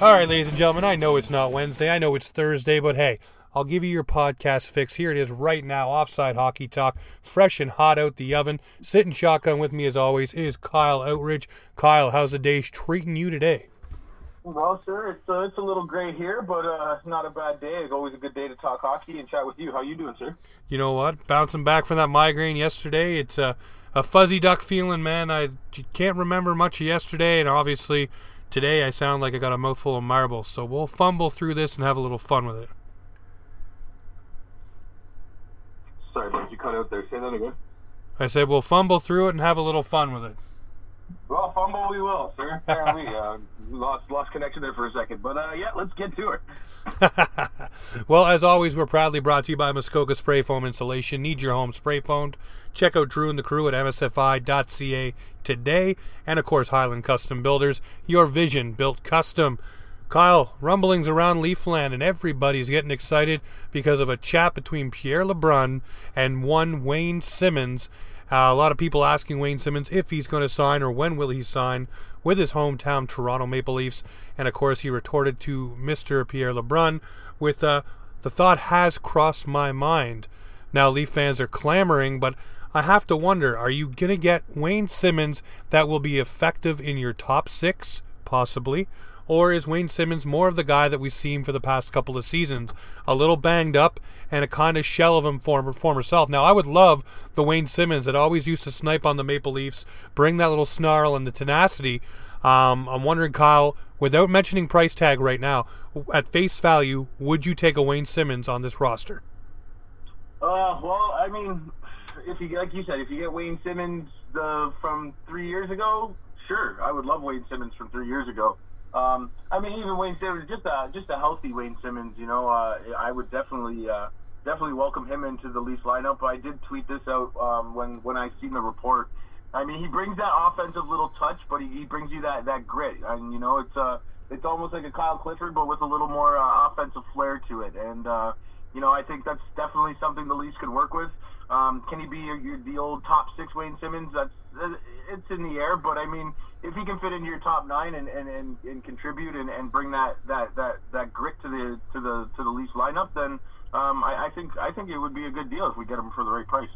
All right, ladies and gentlemen, I know it's not Wednesday. I know it's Thursday, but hey, I'll give you your podcast fix. Here it is right now, Offside Hockey Talk, fresh and hot out the oven. Sitting shotgun with me as always is Kyle Outridge. Kyle, how's the day treating you today? Well, sir, it's uh, it's a little gray here, but uh, not a bad day. It's always a good day to talk hockey and chat with you. How you doing, sir? You know what? Bouncing back from that migraine yesterday, it's a, a fuzzy duck feeling, man. I can't remember much of yesterday, and obviously today I sound like I got a mouthful of marbles. So we'll fumble through this and have a little fun with it. Sorry, but you cut out there. Say that again. I said we'll fumble through it and have a little fun with it. Fumble we will, sir. Apparently, uh, lost lost connection there for a second, but uh, yeah, let's get to it. well, as always, we're proudly brought to you by Muskoka Spray Foam Insulation. Need your home spray foamed? Check out Drew and the crew at msfi.ca today, and of course, Highland Custom Builders. Your vision built custom. Kyle, rumblings around Leafland, and everybody's getting excited because of a chat between Pierre LeBrun and one Wayne Simmonds. Uh, a lot of people asking Wayne Simmonds if he's going to sign or when will he sign with his hometown Toronto Maple Leafs. And of course, he retorted to Mr. Pierre LeBrun with uh, the thought has crossed my mind. Now, Leaf fans are clamoring, but I have to wonder are you going to get Wayne Simmonds that will be effective in your top six? Possibly. Or is Wayne Simmonds more of the guy that we've seen for the past couple of seasons? A little banged up and a kind of shell of him former, former self. Now, I would love the Wayne Simmonds that always used to snipe on the Maple Leafs, bring that little snarl and the tenacity. Um, I'm wondering, Kyle, without mentioning price tag right now, at face value, would you take a Wayne Simmonds on this roster? Uh, well, I mean, if you like you said, if you get Wayne Simmonds the, from three years ago, sure, I would love Wayne Simmonds from three years ago. Um, I mean, even Wayne Simmonds, just a just a healthy Wayne Simmonds. You know, uh, I would definitely uh, definitely welcome him into the Leafs lineup. I did tweet this out um, when when I seen the report. I mean, he brings that offensive little touch, but he, he brings you that that grit, and you know, it's uh it's almost like a Kyle Clifford, but with a little more uh, offensive flair to it. And uh, you know, I think that's definitely something the Leafs could work with. Um, can he be your, your, the old top six Wayne Simmonds? That's it's in the air, but I mean, if he can fit into your top nine and, and, and, and contribute and, and bring that, that, that, that grit to the to the to the Leafs lineup, then um, I, I think I think it would be a good deal if we get him for the right price.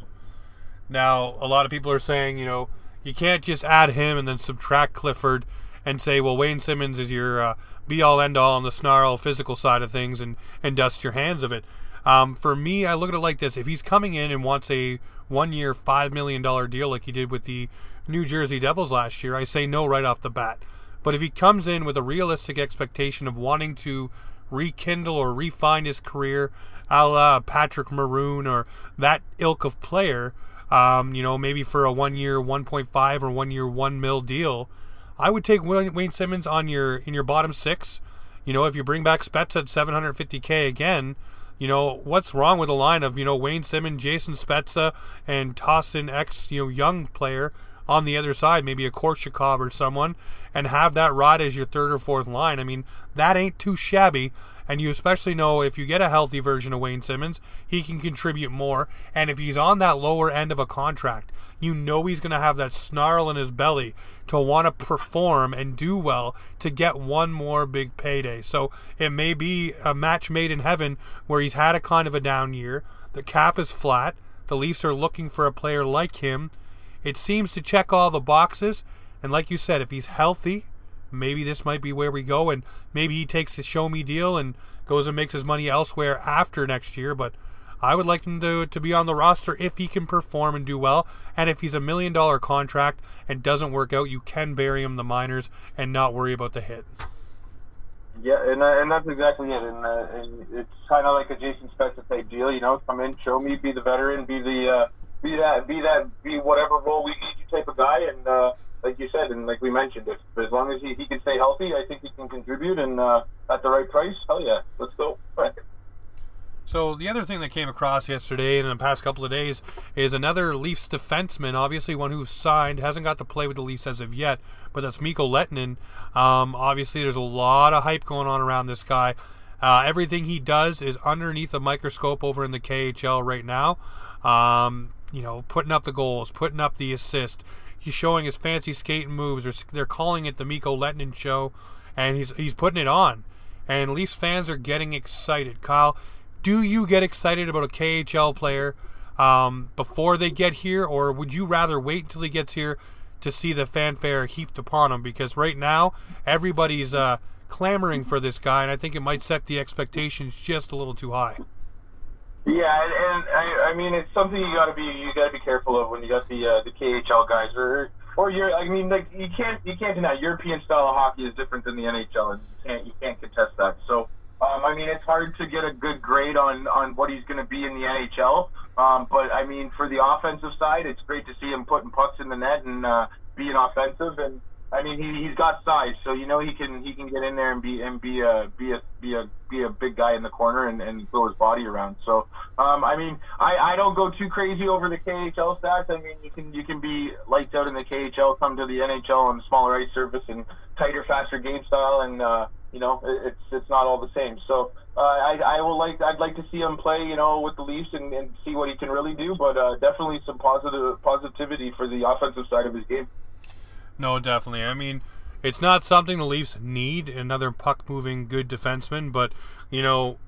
Now, a lot of people are saying, you know, you can't just add him and then subtract Clifford and say, well, Wayne Simmonds is your uh, be all end all on the snarl physical side of things and, and dust your hands of it. Um, for me, I look at it like this: if he's coming in and wants a one-year, five million dollar deal like he did with the New Jersey Devils last year, I say no right off the bat. But if he comes in with a realistic expectation of wanting to rekindle or refine his career, a la Patrick Maroon or that ilk of player, um, you know, maybe for a one-year, 1.5 or one mil deal, I would take Wayne Simmonds on your in your bottom six. You know, if you bring back Spezz at 750k again, you know, what's wrong with a line of, you know, Wayne Simmonds, Jason Spezza, and toss in X, you know, young player on the other side, maybe a Korshkov or someone, and have that rod as your third or fourth line. I mean, that ain't too shabby. And you especially know if you get a healthy version of Wayne Simmonds, he can contribute more. And if he's on that lower end of a contract, you know he's going to have that snarl in his belly to want to perform and do well to get one more big payday. So it may be a match made in heaven where he's had a kind of a down year. The cap is flat. The Leafs are looking for a player like him. It seems to check all the boxes. And like you said, if he's healthy, maybe this might be where we go, and maybe he takes the show me deal and goes and makes his money elsewhere after next year. But I would like him to, to be on the roster if he can perform and do well. And if he's a million dollar contract and doesn't work out, you can bury him the minors and not worry about the hit. Yeah, and uh, and that's exactly it. And, uh, and it's kind of like a Jason Spezza type deal, you know. Come in, show me, be the veteran, be the uh, be that, be that, be whatever role we need you type of guy. And uh, like you said, and like we mentioned, if as long as he, he can stay healthy, I think he can contribute. And uh, at the right price, hell yeah, let's go. So the other thing that came across yesterday and in the past couple of days is another Leafs defenseman, obviously one who's signed, hasn't got to play with the Leafs as of yet, but that's Mikko Lehtonen. Um, obviously, there's a lot of hype going on around this guy. Uh, everything he does is underneath a microscope over in the KHL right now. Um, you know, putting up the goals, putting up the assist. He's showing his fancy skating moves. They're, calling it the Mikko Lehtonen show, and he's he's putting it on. And Leafs fans are getting excited. Kyle, do you get excited about a KHL player um, before they get here, or would you rather wait until he gets here to see the fanfare heaped upon him? Because right now, everybody's uh, clamoring for this guy, and I think it might set the expectations just a little too high. Yeah, and, and I, I mean it's something you got to be you got to be careful of when you got the uh, the KHL guys or or you're I mean like you can't you can't deny European style of hockey is different than the NHL and you can't you can't contest that. So um, I mean, it's hard to get a good grade on, on what he's going to be in the NHL. Um, but I mean, for the offensive side, it's great to see him putting pucks in the net and uh, being offensive. And I mean, he he's got size, so you know he can he can get in there and be and be a be a be a be a big guy in the corner and, and throw his body around. So um, I mean, I, I don't go too crazy over the KHL stats. I mean, you can you can be lights out in the KHL, come to the NHL on smaller ice surface and tighter, faster game style, and uh, you know, it's it's not all the same. So uh, I I will like I'd like to see him play, you know, with the Leafs and, and see what he can really do. But uh, definitely some positive positivity for the offensive side of his game. No, definitely. I mean, it's not something the Leafs need another puck moving good defenseman, but you know,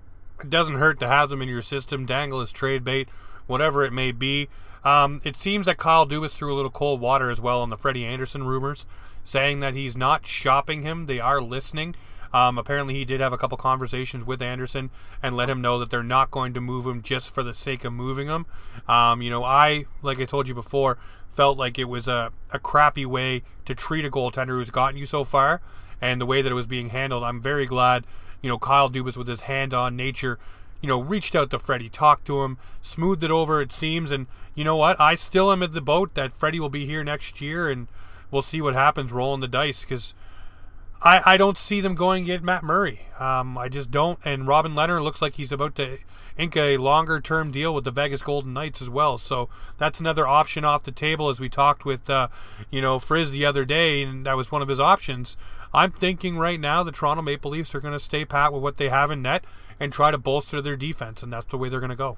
it doesn't hurt to have them in your system. Dangle as trade bait, whatever it may be. Um, it seems that Kyle Dubas threw a little cold water as well on the Freddie Andersen rumors, saying that he's not shopping him. They are listening. Um, apparently, he did have a couple conversations with Andersen and let him know that they're not going to move him just for the sake of moving him. Um, you know, I, like I told you before, felt like it was a, a crappy way to treat a goaltender who's gotten you so far and the way that it was being handled. I'm very glad, you know, Kyle Dubas with his hand on nature, you know, reached out to Freddie, talked to him, smoothed it over, it seems. And you know what? I still am in the boat that Freddie will be here next year and we'll see what happens rolling the dice because I, I don't see them going to get Matt Murray. Um, I just don't. And Robin Lehner looks like he's about to ink a longer term deal with the Vegas Golden Knights as well. So that's another option off the table as we talked with, uh, you know, Frizz the other day, and that was one of his options. I'm thinking right now the Toronto Maple Leafs are going to stay pat with what they have in net and try to bolster their defense, and that's the way they're going to go.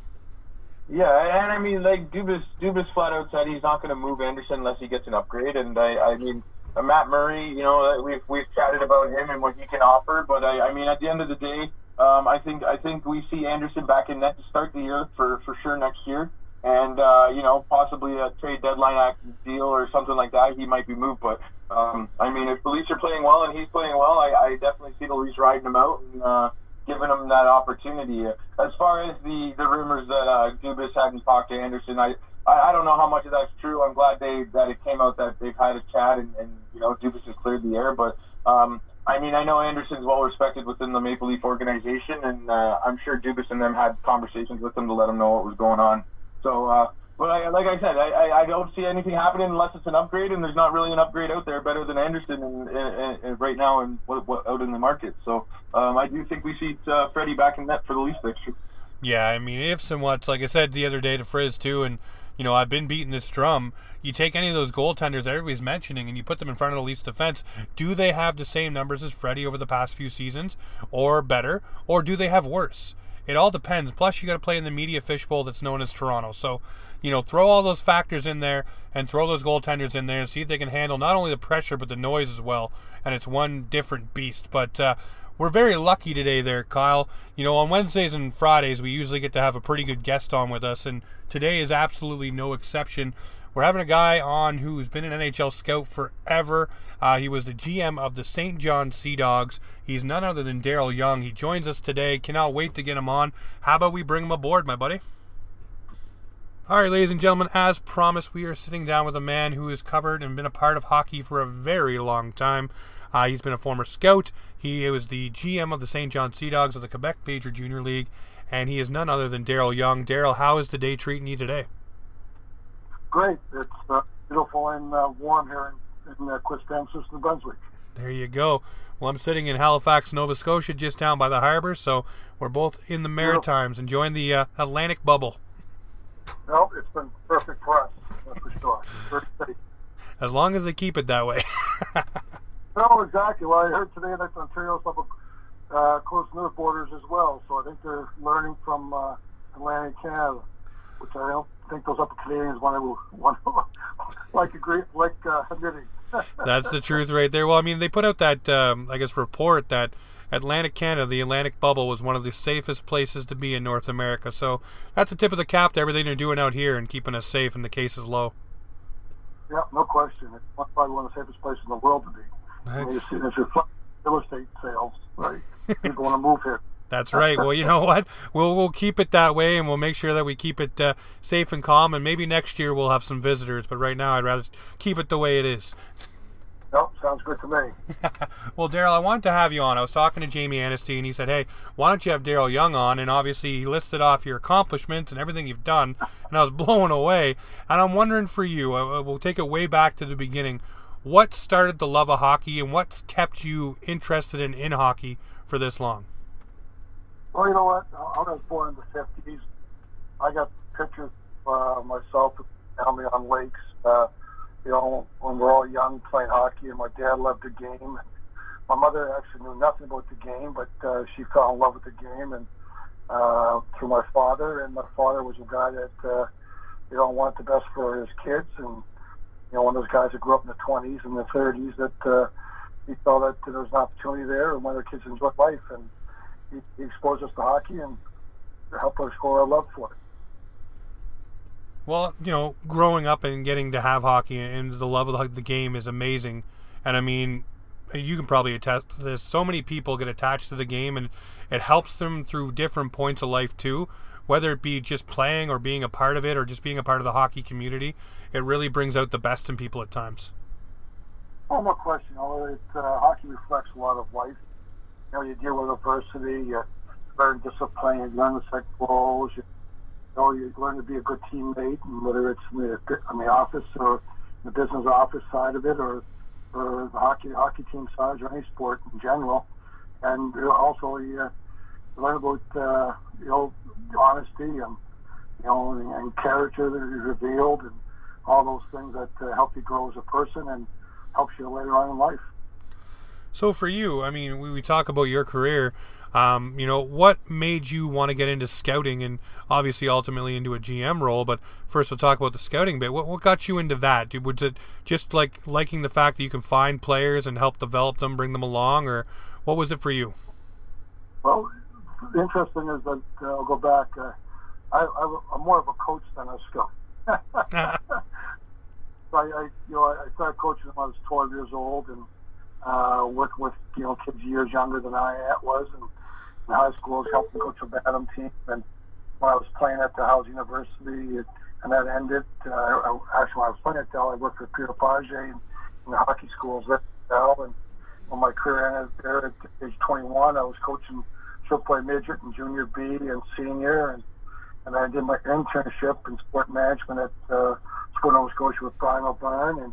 Yeah, and I mean, like Dubas, Dubas flat out said he's not going to move Andersen unless he gets an upgrade, and I, I mean Matt Murray, you know, we've we've chatted about him and what he can offer, but I, I mean, at the end of the day, um, I think I think we see Andersen back in net to start the year for for sure next year, and uh, you know, possibly a trade deadline act deal or something like that. He might be moved, but um, I mean, if the Leafs are playing well and he's playing well, I, I definitely see the Leafs riding him out and. Uh, giving him that opportunity. As far as the the rumors that uh, Dubas hadn't talked to Andersen, I I, I don't know how much of that's true. I'm glad they that it came out that they've had a chat and, and you know Dubas has cleared the air. But um, I mean, I know Andersen's well respected within the Maple Leaf organization, and uh, I'm sure Dubas and them had conversations with him to let him know what was going on. So, uh, but I, like I said, I, I, don't see anything happening unless it's an upgrade, and there's not really an upgrade out there better than Andersen in, in, in, right now and what, what, out in the market. So um, I do think we see uh, Freddie back in net for the Leafs fixture. Yeah, I mean, ifs and whats, like I said the other day to Frizz too, and you know, I've been beating this drum. You take any of those goaltenders everybody's mentioning and you put them in front of the Leafs defense. Do they have the same numbers as Freddie over the past few seasons, or better, or do they have worse? It all depends. Plus, you got to play in the media fishbowl that's known as Toronto. So, you know, throw all those factors in there and throw those goaltenders in there and see if they can handle not only the pressure but the noise as well. And it's one different beast. But uh, we're very lucky today there, Kyle. You know, on Wednesdays and Fridays, we usually get to have a pretty good guest on with us, and today is absolutely no exception. We're having a guy on who's been an NHL scout forever. Uh, he was the GM of the Saint John Sea Dogs. He's none other than Darrell Young. He joins us today. Cannot wait to get him on. How about we bring him aboard, my buddy? All right, ladies and gentlemen, as promised, we are sitting down with a man who has covered and been a part of hockey for a very long time. Uh, he's been a former scout. He was the GM of the Saint John Sea Dogs of the Quebec Major Junior League, and he is none other than Darrell Young. Darrell, how is the day treating you today? Great. It's uh, beautiful and uh, warm here in, in uh, New Brunswick. There you go. Well, I'm sitting in Halifax, Nova Scotia, just down by the harbor, so we're both in the Maritimes, enjoying the uh, Atlantic bubble. No, it's been perfect for us, for sure. As long as they keep it that way. no, exactly. Well, I heard today that Ontario's up uh, close to their borders as well, so I think they're learning from uh, Atlantic Canada, which I don't think those upper Canadians want to want to, like agree like uh, admitting. That's the truth right there. Well, I mean, they put out that um, I guess report that Atlantic Canada, the Atlantic bubble, was one of the safest places to be in North America. So that's a tip of the cap to everything they're doing out here and keeping us safe and the cases low. Yeah, no question. It's probably one of the safest places in the world to be. Mean, you see, there's your real estate sales, right? People want to move here. That's right. Well, you know what? We'll we'll keep it that way, and we'll make sure that we keep it uh, safe and calm. And maybe next year we'll have some visitors, but right now I'd rather keep it the way it is. Nope, sounds good to me. well, Darrell, I wanted to have you on. I was talking to Jamie Anasty, and he said, "Hey, why don't you have Darrell Young on?" And obviously, he listed off your accomplishments and everything you've done, and I was blown away. And I'm wondering for you, uh, uh, we'll take it way back to the beginning. What started the love of hockey, and what's kept you interested in in hockey for this long? Well, you know what? I was born in the 50s. I got pictures of uh, myself and family on lakes. Uh, you know, when we're all young playing hockey, and my dad loved the game. My mother actually knew nothing about the game, but uh, she fell in love with the game, and uh, through my father. And my father was a guy that uh, you know wanted the best for his kids, and you know one of those guys that grew up in the 20s and the 30s that uh, he felt that there was an opportunity there, and wanted their kids to enjoy life, and he, he exposed us to hockey and helped us grow our love for it. Well, you know, growing up and getting to have hockey and the love of the game is amazing. And I mean, you can probably attest to this. So many people get attached to the game, and it helps them through different points of life too. Whether it be just playing or being a part of it or just being a part of the hockey community, it really brings out the best in people at times. Oh, no question. You it, uh, hockey reflects a lot of life. You know, you deal with adversity, you learn discipline, you learn to set goals, you know, you learn to be a good teammate, and whether it's in the, in the office or the business office side of it, or or the hockey hockey team side, or any sport in general. And also, you learn about uh, you know honesty and you know and, and character that is revealed, and all those things that uh, help you grow as a person and helps you later on in life. So for you, I mean, we, we talk about your career. Um, you know, what made you want to get into scouting and obviously ultimately into a GM role? But first, we'll talk about the scouting bit. What, what got you into that? Was it just like liking the fact that you can find players and help develop them, bring them along, or what was it for you? Well, interesting is that uh, I'll go back. Uh, I, I, am more of a coach than a scout. so I, I, you know, I started coaching when I was 12 years old and uh, worked with you know kids years younger than I was, and in high school I was helping coach a Bantam team. And when I was playing at Dalhousie University, it, and that ended. Uh, I, actually, when I was playing at Dal, I worked for Peter Page in, in the hockey schools at Dal, and when my career ended there at age 21, I was coaching play midget and junior B and senior, and and I did my internship in sport management at uh, Sport Nova Scotia with Brian O'Byrne, and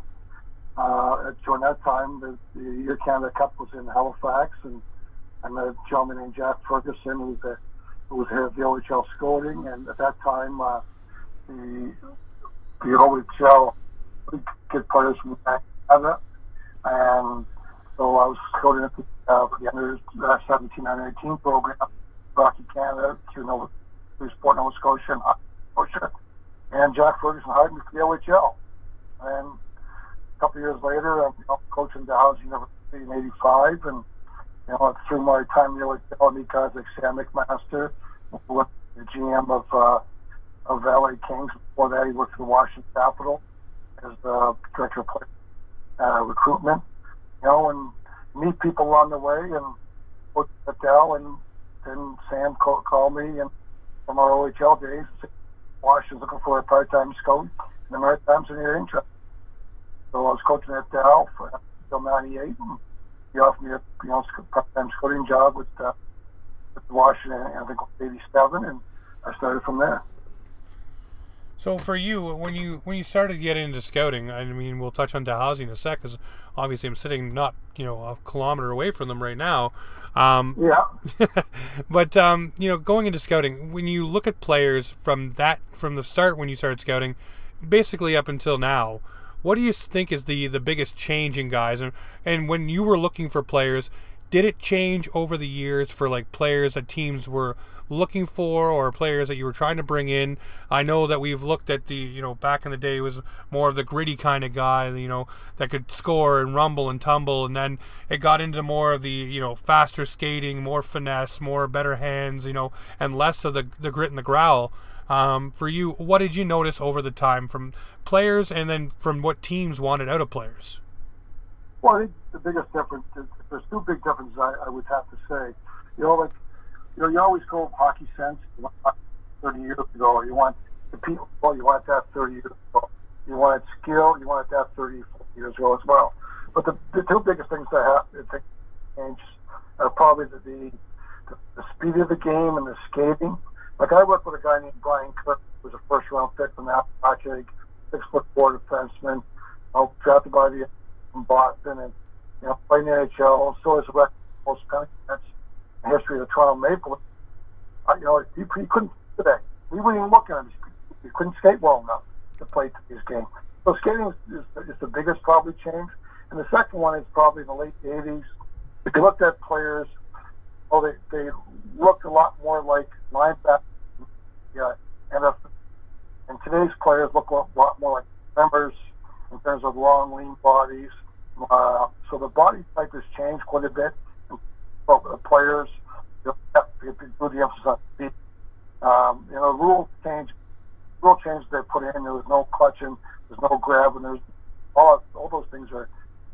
uh, during that time, the, the Year Canada Cup was in Halifax, and I met a gentleman named Jack Ferguson, who was, a, who was head of the OHL scouting, and at that time, uh, the the OHL get players from Canada, and so I was at the, uh, for the under uh, 17 under 18 program, Hockey Canada through Nova, through Sport Nova Scotia and Scotia, and Jack Ferguson hired me for the OHL, and a couple years later, I'm you know, coaching Dalhousie University in '85, and you know through my time there with I meet guys like Sam McMaster, the GM of uh, of LA Kings. Before that, he worked for the Washington Capitol as the director of uh, recruitment. Know, and meet people along the way, and look at Dal, and then Sam called, called me and from our OHL days. Washington's looking for a part-time scout in the Maritimes, and you're interested. So I was coaching at Dal for until '98. And he offered me a you know part-time scouting job with, uh, with Washington. I think '87, and I started from there. So for you, when you when you started getting into scouting, I mean, we'll touch on Dalhousie in a sec, because obviously I'm sitting not you know a kilometer away from them right now. Um, yeah. but um, you know, going into scouting, when you look at players from that from the start when you started scouting, basically up until now, what do you think is the the biggest change in guys? And and when you were looking for players, did it change over the years for like players that teams were looking for or players that you were trying to bring in? I know that we've looked at the, you know, back in the day was more of the gritty kind of guy, you know, that could score and rumble and tumble and then it got into more of the, you know, faster skating, more finesse, more better hands, you know, and less of the the grit and the growl. Um, for you, what did you notice over the time from players and then from what teams wanted out of players? Well, I think the biggest difference, there's two big differences I, I would have to say. You know, like you know, you always go hockey sense. 30 years ago, you want the people. You want that 30 years ago. You wanted skill. You wanted that 30, years ago as well. But the, the two biggest things that have to change are probably the, the the speed of the game and the skating. Like I worked with a guy named Brian Kirk, who was a first round pick from Appalachia, six foot four defenseman, uh, drafted by the from Boston, and you know played in the NHL. So is the most penalty history of the Toronto Maple. Uh, you know, he, he couldn't today. We weren't even looking at him. He couldn't skate well enough to play today's game. So skating is, is, is the biggest probably change. And the second one is probably in the late 80s. If you looked at players, oh, they, they looked a lot more like linebackers. Yeah, and, today's players look a lot more like members in terms of long, lean bodies. Uh, so the body type has changed quite a bit the players, you emphasis on speed. Um, you know, rule change, rule change they put in. There was no clutching, there's no grabbing, there's all all those things are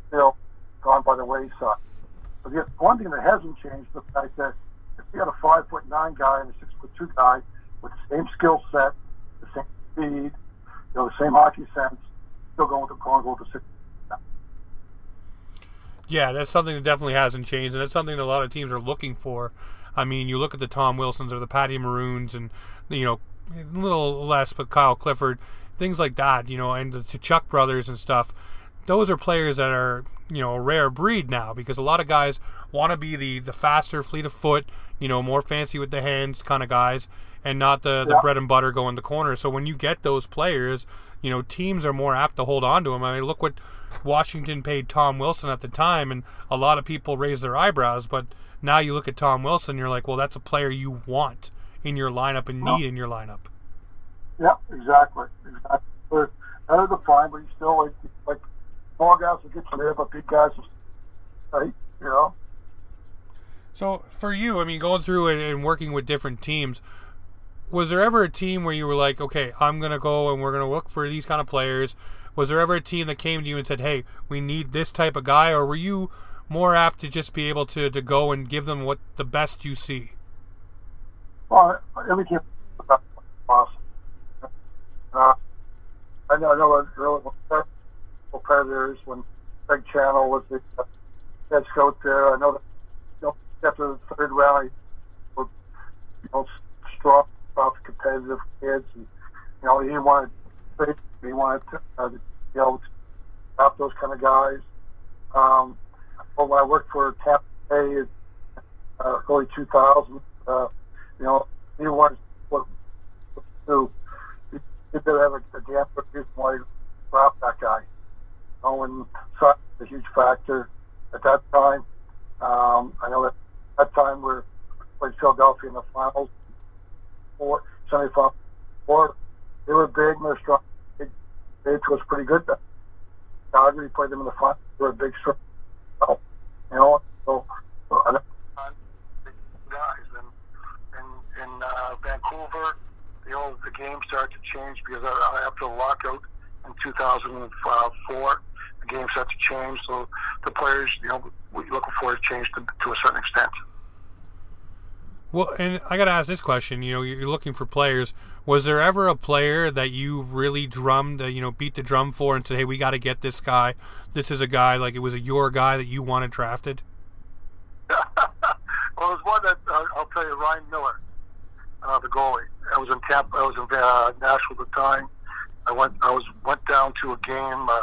still gone by the wayside. But the one thing that hasn't changed the fact that if you got a five foot nine guy and a six foot two guy with the same skill set, the same speed, you know, the same hockey sense, still going to going to go to six yeah, that's something that definitely hasn't changed, and it's something that a lot of teams are looking for. I mean, you look at the Tom Wilsons or the Patty Maroons, and you know, a little less, but Kyle Clifford, things like that. You know, and the Tkachuk brothers and stuff. Those are players that are you know a rare breed now because a lot of guys want to be the the faster, fleet of foot, you know, more fancy with the hands kind of guys, and not the the yeah. bread and butter going the corner. So when you get those players, you know, teams are more apt to hold on to them. I mean, look what Washington paid Tom Wilson at the time, and a lot of people raised their eyebrows. But now you look at Tom Wilson, you're like, well, that's a player you want in your lineup and need in your lineup. Yeah, exactly. Exactly. Out of the fine, but you still like like small guys will get you there, but big guys, right? You know. So for you, I mean, going through it and working with different teams, was there ever a team where you were like, okay, I'm gonna go and we're gonna look for these kind of players? Was there ever a team that came to you and said, "Hey, we need this type of guy," or were you more apt to just be able to, to go and give them what the best you see? Well, every team awesome. Uh, I know, I know early Predators when Greg Channel was the head coach there. I know that you know, after the third rally, was you know, strong, tough, competitive kids, and you know he wanted he wanted to, uh, be able to stop those kind of guys. Um, well, I worked for Tampa Bay uh, early 2000. Uh, you know, he wanted what to he did have a, a damn good reason why he dropped that guy. Owen was a huge factor at that time. Um, I know that at that time we played Philadelphia in the finals, four semifinals. Four, they were big and they're strong it was pretty good. Calgary played them in the front. They were a big strong. You know, so uh, guys and in in uh, Vancouver, you know, the game started to change because after the lockout in 2004, the game started to change. So the players, you know, what you're looking for has changed to, to a certain extent. Well, and I got to ask this question. You know, you're looking for players. Was there ever a player that you really drummed, uh, you know, beat the drum for and said, hey, we got to get this guy? This is a guy, like it was a your guy that you wanted drafted? well, there's one that uh, I'll tell you, Ryan Miller, uh, the goalie. I was in Tampa. I was in uh, Nashville at the time. I went. I was went down to a game. Uh,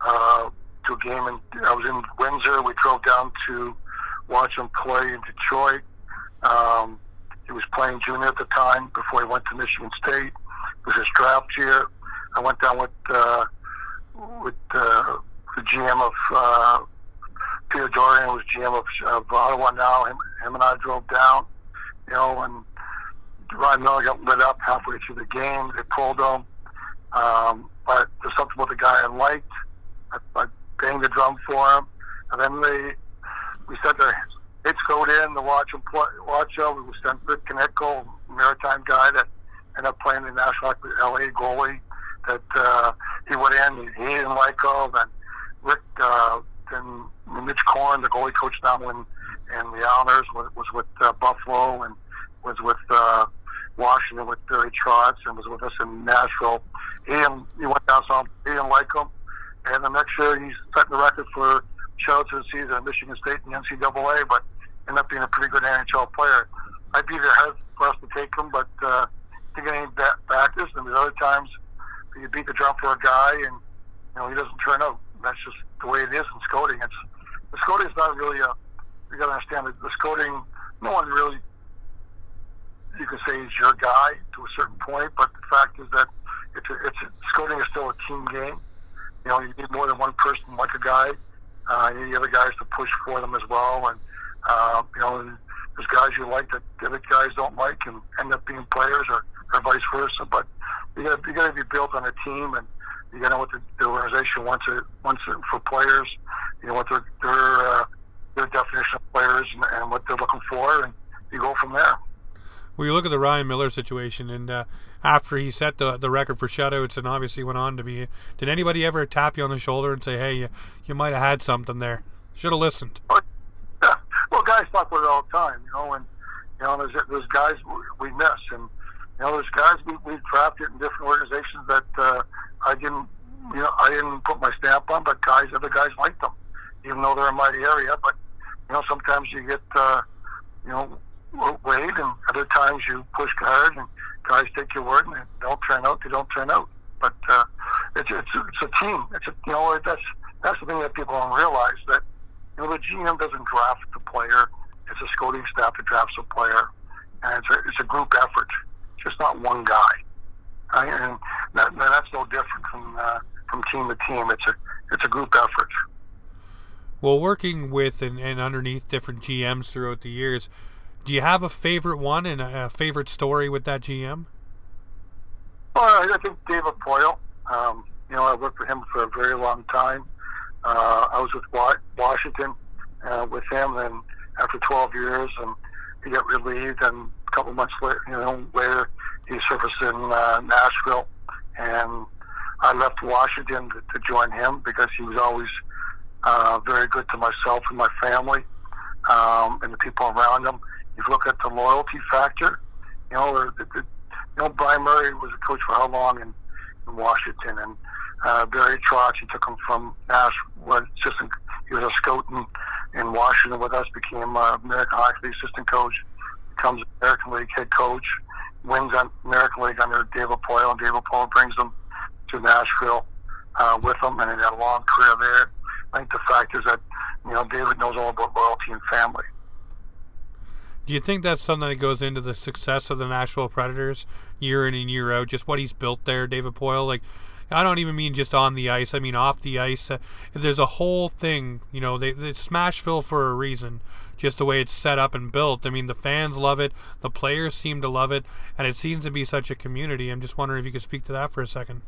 uh, to a game, and I was in Windsor. We drove down to watch him play in Detroit. Um, he was playing junior at the time before he went to Michigan State. It was his draft year. I went down with uh, with uh, the GM of uh, Peter Dorion, was GM of, of Ottawa now. Him, him and I drove down, you know, and Ryan Miller got lit up halfway through the game. They pulled him. Um, but there's something about the guy I liked. I, I banged the drum for him. And then they, we said the hits go in to watch him play, watch him. We sent Rick Knickle, maritime guy that ended up playing the National LA goalie. That uh, he went in, he, didn't like him, and Rick, uh, then Mitch Korn, the goalie coach now in, in the Islanders, was, was with uh, Buffalo and was with uh, Washington with Barry Trotz and was with us in Nashville. He, and, he went down some, he didn't like him. And the next year, he set the record for shouts of the season at Michigan State in the NCAA, but ended up being a pretty good NHL player. I'd be there for us to take him, but uh, I think it ain't backers. And there's other times you beat the drum for a guy and you know he doesn't turn out. That's just the way it is in scouting. It's the scouting is not really a. You got to understand that the scouting. No one really. You can say is your guy to a certain point, but the fact is that it's a, it's a, scouting is still a team game. You know, you need more than one person like a guy. Uh, you need the other guys to push for them as well, and uh, you know, there's guys you like that the other guys don't like, and end up being players, or, or vice versa. But you got you got to be built on a team, and you got to know what the, the organization wants it wants it for players. You know what their their uh, their definition of players and, and what they're looking for, and you go from there. Well, you look at the Ryan Miller situation, and uh, after he set the the record for shutouts, and obviously went on to be. Did anybody ever tap you on the shoulder and say, "Hey, you, you might have had something there. Should have listened." Yeah. Well, guys talk about it all the time, you know, and you know, there's there's guys we miss, and you know, there's guys we we drafted in different organizations that uh, I didn't, you know, I didn't put my stamp on, but guys, other guys liked them, even though they're in my area. But you know, sometimes you get, uh, you know wait, and other times you push hard, and guys take your word, and they don't turn out. They don't turn out. But uh, it's it's it's a team. It's a you know that's that's the thing that people don't realize that you know the GM doesn't draft the player. It's a scouting staff that drafts a player, and it's a, it's a group effort. Just not one guy. Right? And that, that's no different from uh, from team to team. It's a it's a group effort. Well, working with and, and underneath different GMs throughout the years, do you have a favorite one and a favorite story with that GM? Well, I think David Poile. Um, you know, I worked with him for a very long time. Uh, I was with Washington uh, with him, and after 12 years, and he got relieved. And a couple months later, you know, later, he surfaced in uh, Nashville, and I left Washington to, to join him because he was always uh, very good to myself and my family um, and the people around him you look at the loyalty factor, you know, or, the, the, you know, Bryan Murray was a coach for how long in, in Washington, and uh, Barry Trotz, he took him from Nash, was assistant, he was a scout in, in Washington with us, became uh, American Hockey League assistant coach, becomes American League head coach, wins on American League under David Poile, and David Poile brings them to Nashville uh, with him, and he had a long career there. I think the fact is that, you know, David knows all about loyalty and family. Do you think that's something that goes into the success of the Nashville Predators year in and year out? Just what he's built there, David Poile. Like, I don't even mean just on the ice. I mean off the ice. Uh, there's a whole thing. You know, they, they Smashville for a reason. Just the way it's set up and built. I mean, the fans love it. The players seem to love it, and it seems to be such a community. I'm just wondering if you could speak to that for a second.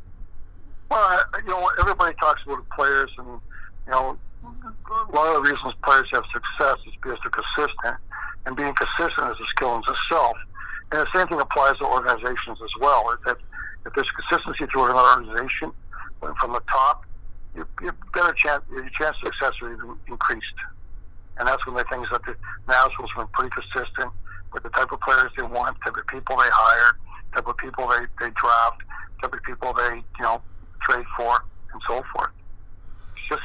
Well, you know, everybody talks about the players, and you know, a lot of the reasons players have success is because they're consistent and being consistent is a skill in itself. And the same thing applies to organizations as well. If, if there's consistency through an organization from the top, you, you better chance your chance of success is increased. And that's one of the things that the Nationals have been pretty consistent with the type of players they want, type of people they hire, type of people they, they draft, type of people they you know trade for, and so forth. A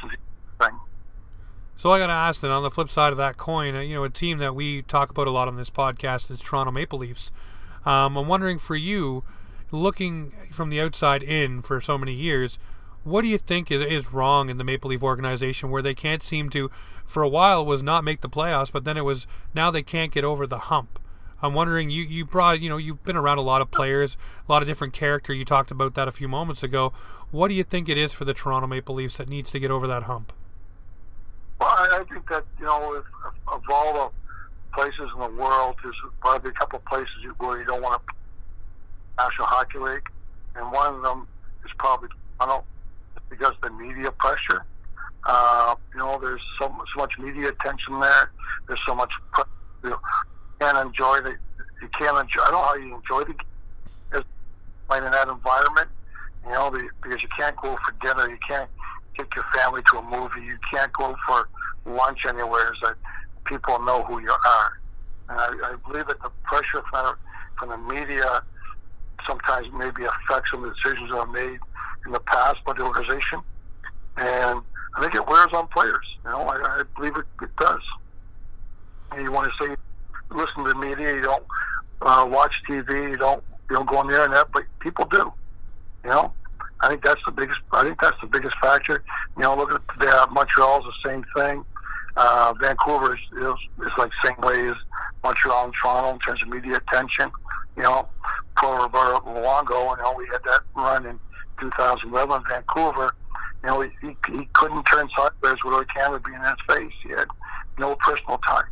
thing. So I got to ask then, on the flip side of that coin, uh, you know, a team that we talk about a lot on this podcast is Toronto Maple Leafs. Um, I'm wondering for you, looking from the outside in for so many years, what do you think is, is wrong in the Maple Leaf organization where they can't seem to, for a while, was not make the playoffs, but then it was now they can't get over the hump? I'm wondering, you, you brought, you know, you've been around a lot of players, a lot of different character. You talked about that a few moments ago. What do you think it is for the Toronto Maple Leafs that needs to get over that hump? Well, I, think that, you know, if, of all the places in the world, there's probably a couple of places where you don't want to National Hockey League, and one of them is probably Toronto because of the media pressure. Uh, you know, there's so, so much media attention there. There's so much. You know, can't enjoy the. You can't enjoy. I don't know how you enjoy the game playing in that environment. You know, the, because you can't go for dinner. You can't take your family to a movie. You can't go for lunch anywhere. That people know who you are. And I, I believe that the pressure from, from the media sometimes maybe affects some of the decisions that are made in the past by the organization. And I think it wears on players. You know, I, I believe it, it does. And you want to say, listen to the media, you don't uh, watch TV, you don't you don't go on the internet, but people do. You know, I think that's the biggest. I think that's the biggest factor. You know, look at the, uh, Montreal's the same thing. Uh, Vancouver is, is, is like same way as Montreal and Toronto in terms of media attention. You know, for Roberto Luongo, you know, we had that run in 2011 in Vancouver. You know, he, he, he couldn't turn sideways with a camera being in his face. He had no personal time.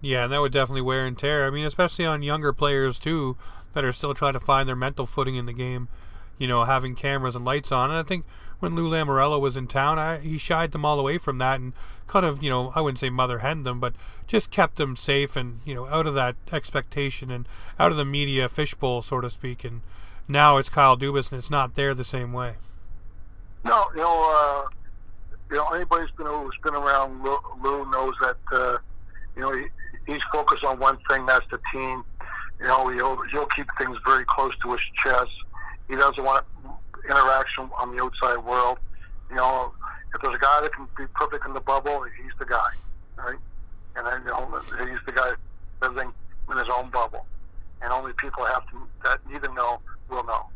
Yeah, and that would definitely wear and tear. I mean, especially on younger players too that are still trying to find their mental footing in the game. You know, having cameras and lights on. And I think when Lou Lamoriello was in town, I, he shied them all away from that and kind of, you know, I wouldn't say mother hen them, but just kept them safe and, you know, out of that expectation and out of the media fishbowl, so to speak. And now it's Kyle Dubas and it's not there the same way. No, you know, uh, you know, anybody who's been who's been around Lou, Lou knows that, uh, you know, he, he's focused on one thing. That's the team. You know, he'll he'll keep things very close to his chest. He doesn't want interaction on the outside world. You know, if there's a guy that can be perfect in the bubble, he's the guy, right? And then you know, he's the guy living in his own bubble, and only people have to that need to know will know.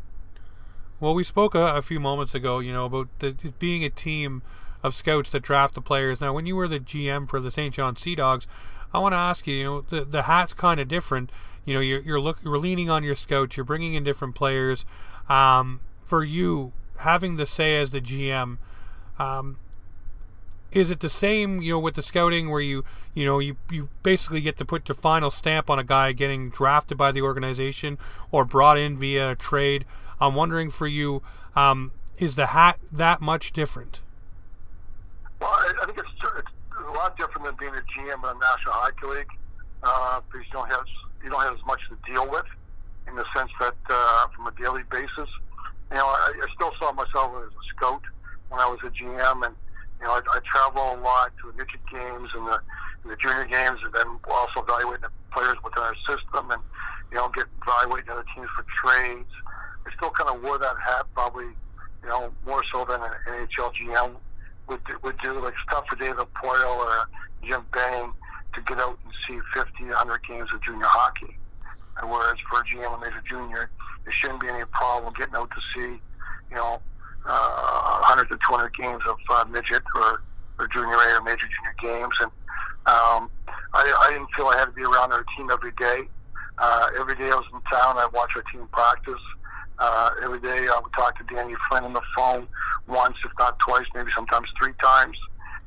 Well, we spoke a, a few moments ago, you know, about the, being a team of scouts that draft the players. Now, when you were the GM for the Saint John Sea Dogs, I want to ask you, you know, the the hat's kind of different. You know, you're you're look you're leaning on your scouts. You're bringing in different players. Um, for you, having the say as the GM, um, is it the same? You know, with the scouting where you you know you you basically get to put the final stamp on a guy getting drafted by the organization or brought in via a trade. I'm wondering for you, um, is the hat that much different? Well, I think it's, it's a lot different than being a GM in a National Hockey League uh, because you don't have you don't have as much to deal with in the sense that uh, from a daily basis. You know, I, I still saw myself as a scout when I was a GM, and you know, I, I travel a lot to the midget games and the, and the junior games, and then also evaluating the players within our system, and you know, get evaluating other teams for trades. I still kind of wore that hat, probably, you know, more so than an NHL GM would do, would do. Like tough for David Poile or Jim Benning to get out and see 50, 100 games of junior hockey. Whereas for a GM and major junior, there shouldn't be any problem getting out to see, you know, uh, 100 to 200 games of uh, midget or, or junior A or major junior games. And um, I, I didn't feel I had to be around our team every day. Uh, every day I was in town, I'd watch our team practice. Uh, every day I would talk to Danny Flynn on the phone once, if not twice, maybe sometimes three times.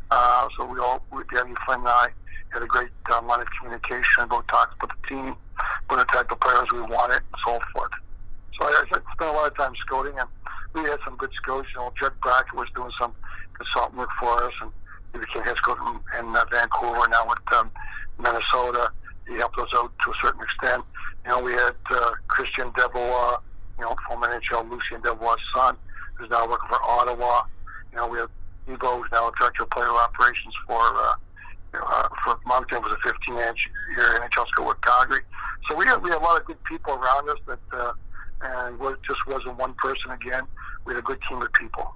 Uh, so we all, Danny Flynn and I, had a great uh, line of communication about talking about the team, what the type of players we wanted, and so forth. So I, I spent a lot of time scouting, and we had some good scouts. You know, Judd Brackett was doing some consultant work for us, and he became head scout in, in uh, Vancouver. Now with um, Minnesota, he helped us out to a certain extent. You know, we had uh, Christian DeBlois, you know, former NHL Lucien DeBlois' son, who's now working for Ottawa. You know, we have Evo, who's now director of player operations for uh, uh, for Moncton was a 15 inch year NHL scout with Calgary. So we had we had a lot of good people around us that, uh, and it just wasn't one person again. We had a good team of people.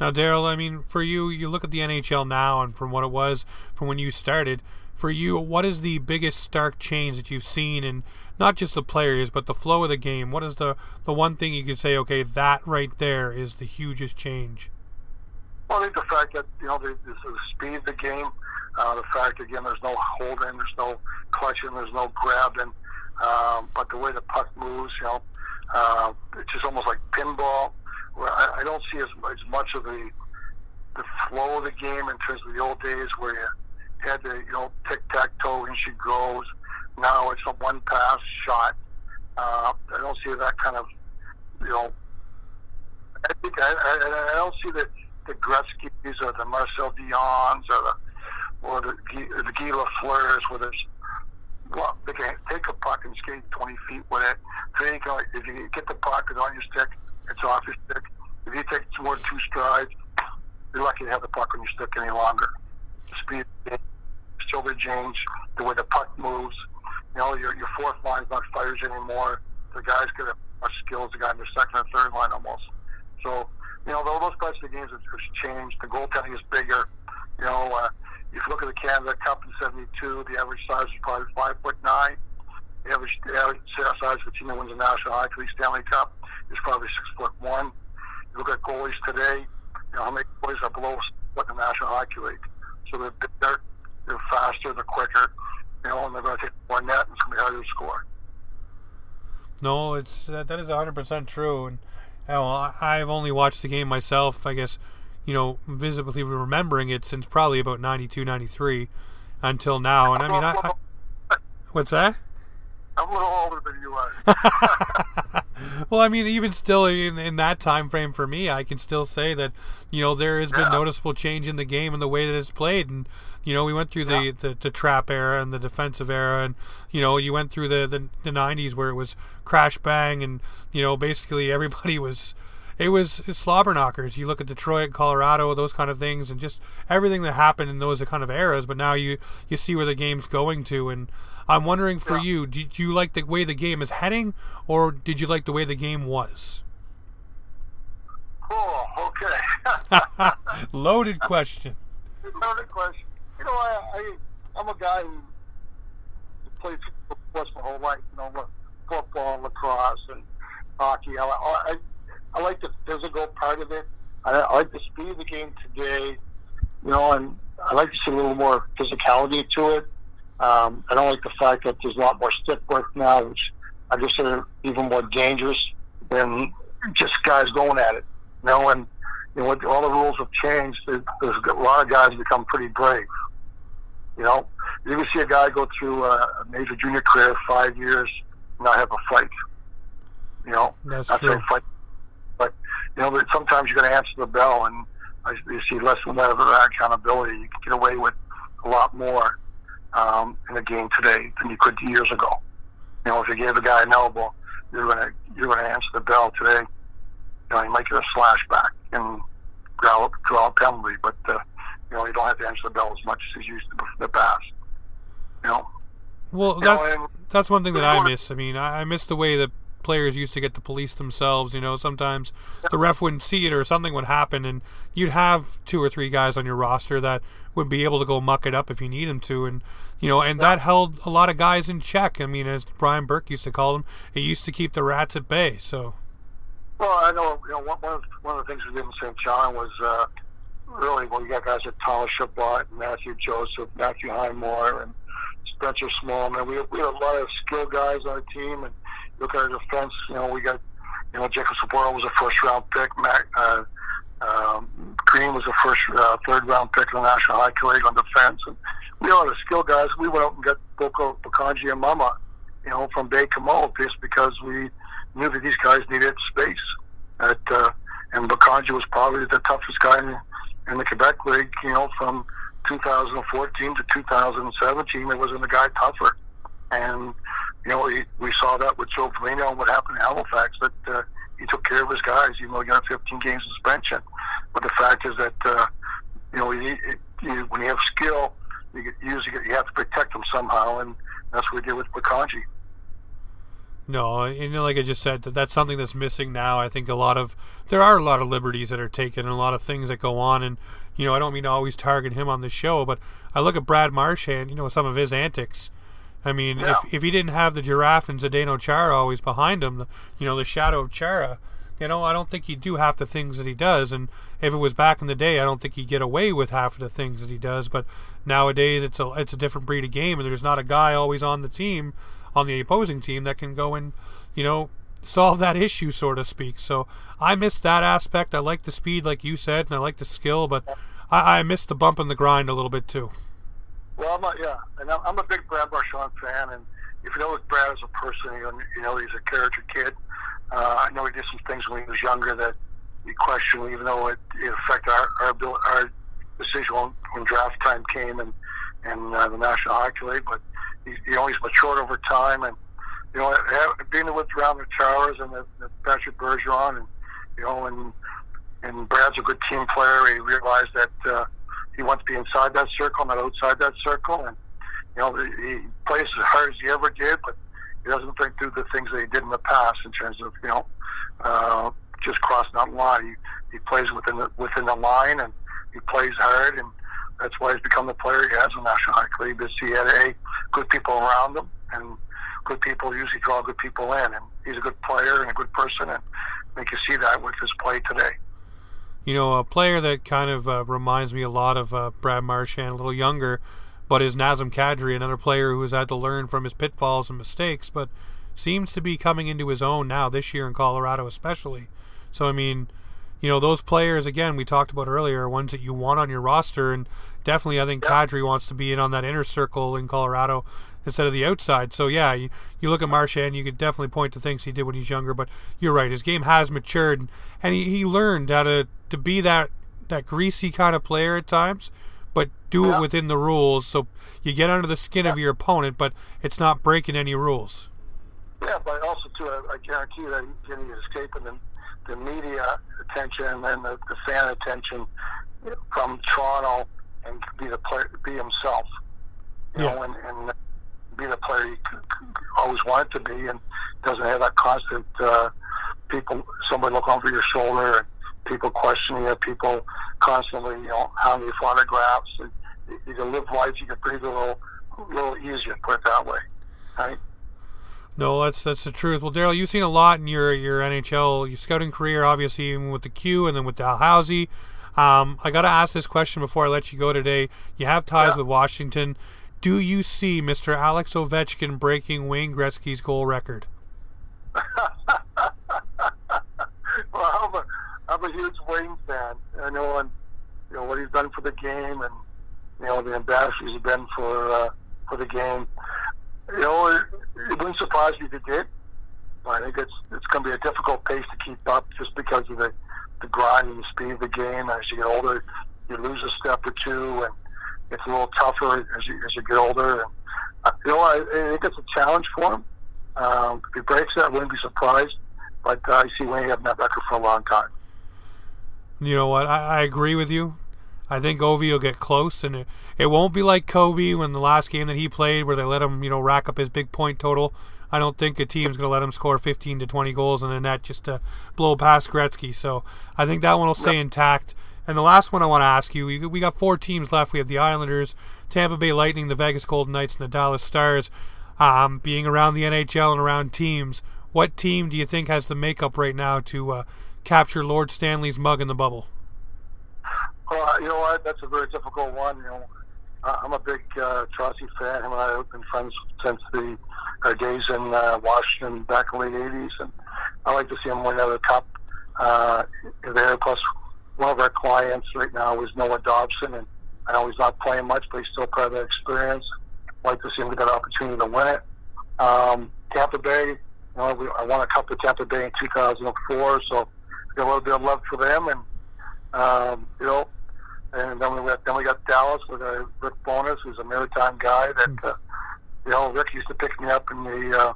Now, Darrell, I mean, for you, you look at the NHL now, and from what it was from when you started, for you, what is the biggest stark change that you've seen in not just the players, but the flow of the game? What is the the one thing you could say, okay, that right there is the hugest change? Well, I think the fact that you know the, the, the speed of the game, uh, the fact again there's no holding, there's no clutching, there's no grabbing, um, but the way the puck moves, you know, uh, it's just almost like pinball. Where I, I don't see as, as much of the the flow of the game in terms of the old days where you had to you know tic tac toe and she goes. Now it's a one pass shot. Uh, I don't see that kind of you know. I think I, I, I don't see that the Gretzky's or the Marcel Dionnes or the or the the Guy Lafleurs where there's well, they can take a puck and skate 20 feet with it. So you can, if you get the puck, it's on your stick, it's off your stick. If you take more than two strides, you're lucky to have the puck on your stick any longer. The speed, still the change, the way the puck moves. You know, your, your fourth line's not fires anymore. The guys get as much skill as the guy in their second or third line almost. So you know, those types of the games have changed. The goaltending is bigger. You know, uh, if you look at the Canada Cup in '72, the average size was probably five foot nine. The average, the average size of the team that wins the National Hockey League Stanley Cup is probably six foot one. You look at goalies today. You know how many goalies are below what the National Hockey League? So they're bigger, they're faster, they're quicker. You know, and they're going to take more net, and it's going to be harder to score. No, it's uh, that is 100% true, and well, I've only watched the game myself, I guess, you know, visibly remembering it since probably about 92, 93 until now. And I mean, I, I what's that? I'm a little older than you are. well, I mean, even still in, in that time frame for me, I can still say that you know there has been noticeable change in the game and the way that it's played. And you know, we went through the, the, the, trap era and the defensive era, and you know, you went through the, the the '90s where it was crash bang, and you know, basically everybody was. It was slobber knockers. You look at Detroit, Colorado, those kind of things, and just everything that happened in those kind of eras. But now you you see where the game's going to, and I'm wondering for yeah. you, did you like the way the game is heading, or did you like the way the game was? Oh, okay. Loaded question. Loaded question. You know, I, I I'm a guy who played sports my whole life. You know, football, lacrosse, and hockey. I, I, I like the physical part of it. I, I like the speed of the game today. You know, and I like to see a little more physicality to it. Um, I don't like the fact that there's a lot more stick work now, which I consider even more dangerous than just guys going at it. You know, and you know, with all the rules have changed, there's, a lot of guys become pretty brave. You know, you can see a guy go through a major junior career, five years, and not have a fight. You know, that's not true. Fight. But you know, but sometimes you're going to answer the bell, and I, you see less and less of that accountability. You can get away with a lot more um, in the game today than you could years ago. You know, if you gave a guy an elbow, you're gonna you're gonna answer the bell today. You know, you might get a slash back and draw draw a penalty, but uh, you know you don't have to answer the bell as much as you used to in the past. You know. Well, that, know, that's one thing that I miss. I mean, I, I miss the way that players used to get to police themselves. You know, sometimes the ref wouldn't see it or something would happen, and you'd have two or three guys on your roster that would be able to go muck it up if you need him to, and you know, and that held a lot of guys in check. I mean, as Brian Burke used to call them, it used to keep the rats at bay. So. Well, I know. You know, one of one of the things we did in Saint John was uh, really well. You got guys like Thomas Chabot, Matthew Joseph, Matthew Highmore, and Spencer Smallman. We we had a lot of skilled guys on our team, and look at our defense. You know, we got, you know, Jacob Sapporo was a first round pick. Matt, uh, um, Green was the first, uh, third round pick in the National Hockey League on defense. And we all the skill guys. We went out and got Boko Bokondji and Mama, you know, from Baie-Comeau just because we knew that these guys needed space. At, uh, and Bokondji was probably the toughest guy in, in the Quebec League, you know, from 2014 to 2017. There wasn't a guy tougher. And you know, we saw that with Joe Foligno and what happened in Halifax, that uh, he took care of his guys, even though he got a 15 game suspension. But the fact is that, uh, you know, he, he, when you have skill, you get, usually get, you have to protect them somehow, and that's what we did with Bokondji. No, and like I just said, that's something that's missing now. I think a lot of there are a lot of liberties that are taken and a lot of things that go on. And you know, I don't mean to always target him on the show, but I look at Brad Marchand, you know, some of his antics. I mean, Yeah. if if he didn't have the giraffe and Zdeno Chara always behind him, the, you know, the shadow of Chara, you know, I don't think he'd do half the things that he does. And if it was back in the day, I don't think he'd get away with half of the things that he does. But nowadays, it's a it's a different breed of game, and there's not a guy always on the team, on the opposing team, that can go and, you know, solve that issue, so to speak. So I miss that aspect. I like the speed, like you said, and I like the skill, but I, I miss the bump and the grind a little bit too. Well, I'm a, yeah, and I'm, I'm a big Brad Marchand fan, and if you know Brad as a person, you know, you know he's a character kid. Uh, I know he did some things when he was younger that you question, even though it, it affected our our, abil- our decision when, when draft time came and and uh, the National Hockey League. But he, you know matured over time, and you know ha- being with around the Towers and the, the Patrice Bergeron, and you know, and and Brad's a good team player. He realized that. Uh, he wants to be inside that circle, not outside that circle. And you know, he plays as hard as he ever did, but he doesn't think through the things that he did in the past in terms of you know uh, just crossing that line. He, he plays within the within the line, and he plays hard, and that's why he's become the player he has in National Hockey League. Because he had a good people around him, and good people usually draw good people in, and he's a good player and a good person, and I think you see that with his play today. You know, a player that kind of uh, reminds me a lot of uh, Brad Marchand, a little younger, but is Nazem Kadri, another player who has had to learn from his pitfalls and mistakes, but seems to be coming into his own now this year in Colorado, especially. So, I mean, you know, those players, again, we talked about earlier, are ones that you want on your roster, and definitely I think Kadri wants to be in on that inner circle in Colorado instead of the outside. So, yeah, you, you look at Marchand, you could definitely point to things he did when he's younger, but you're right, his game has matured, and he, he learned how to, to be that, that greasy kind of player at times, but do Yeah. it within the rules. So you get under the skin of your opponent, but it's not breaking any rules. Yeah, but also too, I, I guarantee you that he's getting escaping the, the media attention and the, the fan attention from Toronto and be the player, be himself, you know, and, and be the player he always wanted to be, and doesn't have that constant uh, people, somebody look over your shoulder, and people questioning you, people constantly, you know, hounding you for autographs. And you, you can live life, you can breathe a little, a little easier, put it that way, right? No, that's that's the truth. Well, Darrell, you've seen a lot in your your NHL your scouting career, obviously even with the Q and then with Dalhousie. Um, I got to ask this question before I let you go today. You have ties Yeah. with Washington. Do you see Mr. Alex Ovechkin breaking Wayne Gretzky's goal record? well, I'm a huge Wayne fan. I know, and you know what he's done for the game, and you know the ambassadors he's been for uh, for the game. You know, it, it wouldn't surprise me if he did. I think it's it's going to be a difficult pace to keep up, just because of the the grind and the speed of the game. As you get older, you lose a step or two, and it's a little tougher as you as you get older. And uh, you know, I, I think it's a challenge for him. Um, if he breaks that, I wouldn't be surprised. But uh, I see Wayne having that record for a long time. You know what? I, I agree with you. I think Ovi will get close, and it, it won't be like Kobe when the last game that he played, where they let him, you know, rack up his big point total. I don't think a team's going to let him score 15 to 20 goals in a net just to blow past Gretzky. So I think that one will stay intact. And the last one I want to ask you, we, we got four teams left. We have the Islanders, Tampa Bay Lightning, the Vegas Golden Knights, and the Dallas Stars. Um, being around the NHL and around teams, what team do you think has the makeup right now to uh, capture Lord Stanley's mug in the bubble? You know what? That's a very difficult one. You know, I- I'm a big uh, fan. Him and I have been friends since the our days in uh, Washington back in the late '80s, and I like to see him win another cup uh, there. Plus, one of our clients right now is Noah Dobson, and I know he's not playing much, but he's still part of that experience. I like to see him get that opportunity to win it. Um, Tampa Bay, you know, we, I won a cup with Tampa Bay in 2004, so got a little bit of love for them, and um, you know, and then we got then we got Dallas with uh, Rick Bowness, who's a maritime guy that uh, you know Rick used to pick me up in the uh,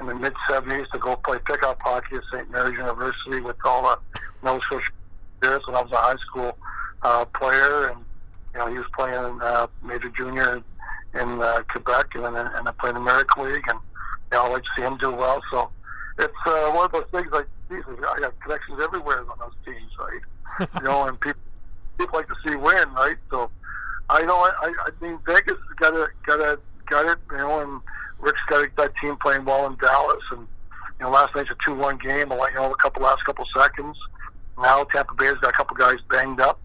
in the mid '70s to go play pickup hockey at St. Mary's University with all the Nova Scotia Bears when I was a high school uh, player, and you know he was playing uh, major junior in uh, Quebec, and then and I played in the American League, and you know, I like to see him do well. So it's uh, one of those things like Jesus, I got connections everywhere on those teams, right? you know, and people people like to see win, right? So I know I, I, mean Vegas got to got to got it, you know, and Rick's got that team playing well in Dallas, and you know last night's a two-one game, you know a couple last couple seconds. Now Tampa Bay's got a couple guys banged up.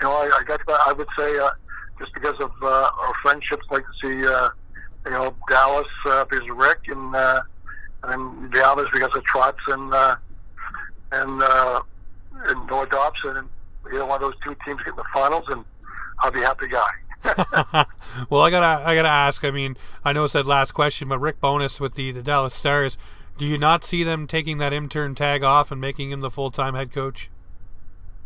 You know, I, I guess I would say uh, just because of uh, our friendships, like to see uh, you know Dallas uh, because of Rick, and uh, and the others because of Trotz and uh, and uh, and Noah Dobson, and either one of those two teams get in the finals, and I'll be a happy guy. well, I gotta, I gotta ask. I mean, I know it's that last question, but Rick Bowness with the, the Dallas Stars, do you not see them taking that intern tag off and making him the full time head coach?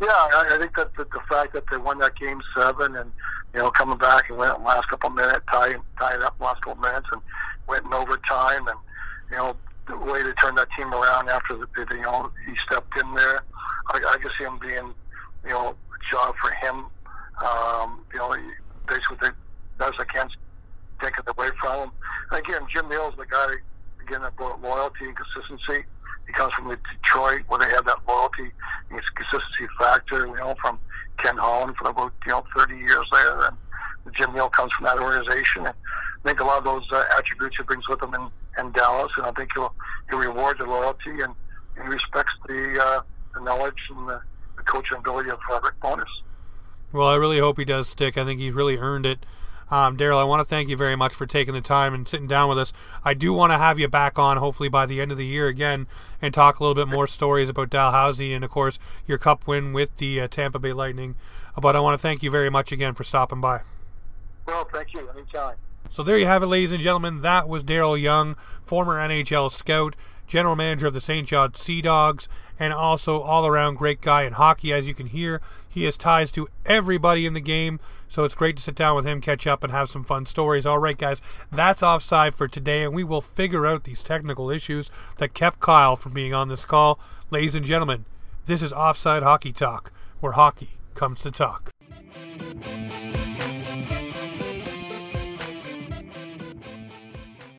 Yeah, I, I think that the, the fact that they won that game seven and you know coming back and went in last couple minutes, tying tying up last couple minutes, and went in overtime, and you know the way they turned that team around after the, the you know he stepped in there. I, I can see him being you know a job for him. Um, you know, basically the best I can take it away from him. And again, Jim Nill's the guy again about loyalty and consistency. He comes from Detroit where they have that loyalty and consistency factor, you know, from Ken Holland for about, you know, 30 years there. And Jim Nill comes from that organization. And I think a lot of those uh, attributes he brings with him in, in Dallas. And I think he'll, he'll reward the loyalty and, and he respects the, uh, the knowledge and the, the coaching ability of uh, Rick Bowness. Well, I really hope he does stick. I think he's really earned it. Um, Darrell, I want to thank you very much for taking the time and sitting down with us. I do want to have you back on, hopefully by the end of the year again, and talk a little bit more stories about Dalhousie and, of course, your Cup win with the uh, Tampa Bay Lightning. But I want to thank you very much again for stopping by. Well, thank you. Anytime. So there you have it, ladies and gentlemen. That was Darrell Young, former NHL scout, general manager of the Saint John Sea Dogs, and also all around great guy in hockey. As you can hear, he has ties to everybody in the game, so it's great to sit down with him, catch up, and have some fun stories. All right, guys, that's offside for today, and we will figure out these technical issues that kept Kyle from being on this call. Ladies and gentlemen, this is Offside Hockey Talk, where hockey comes to talk.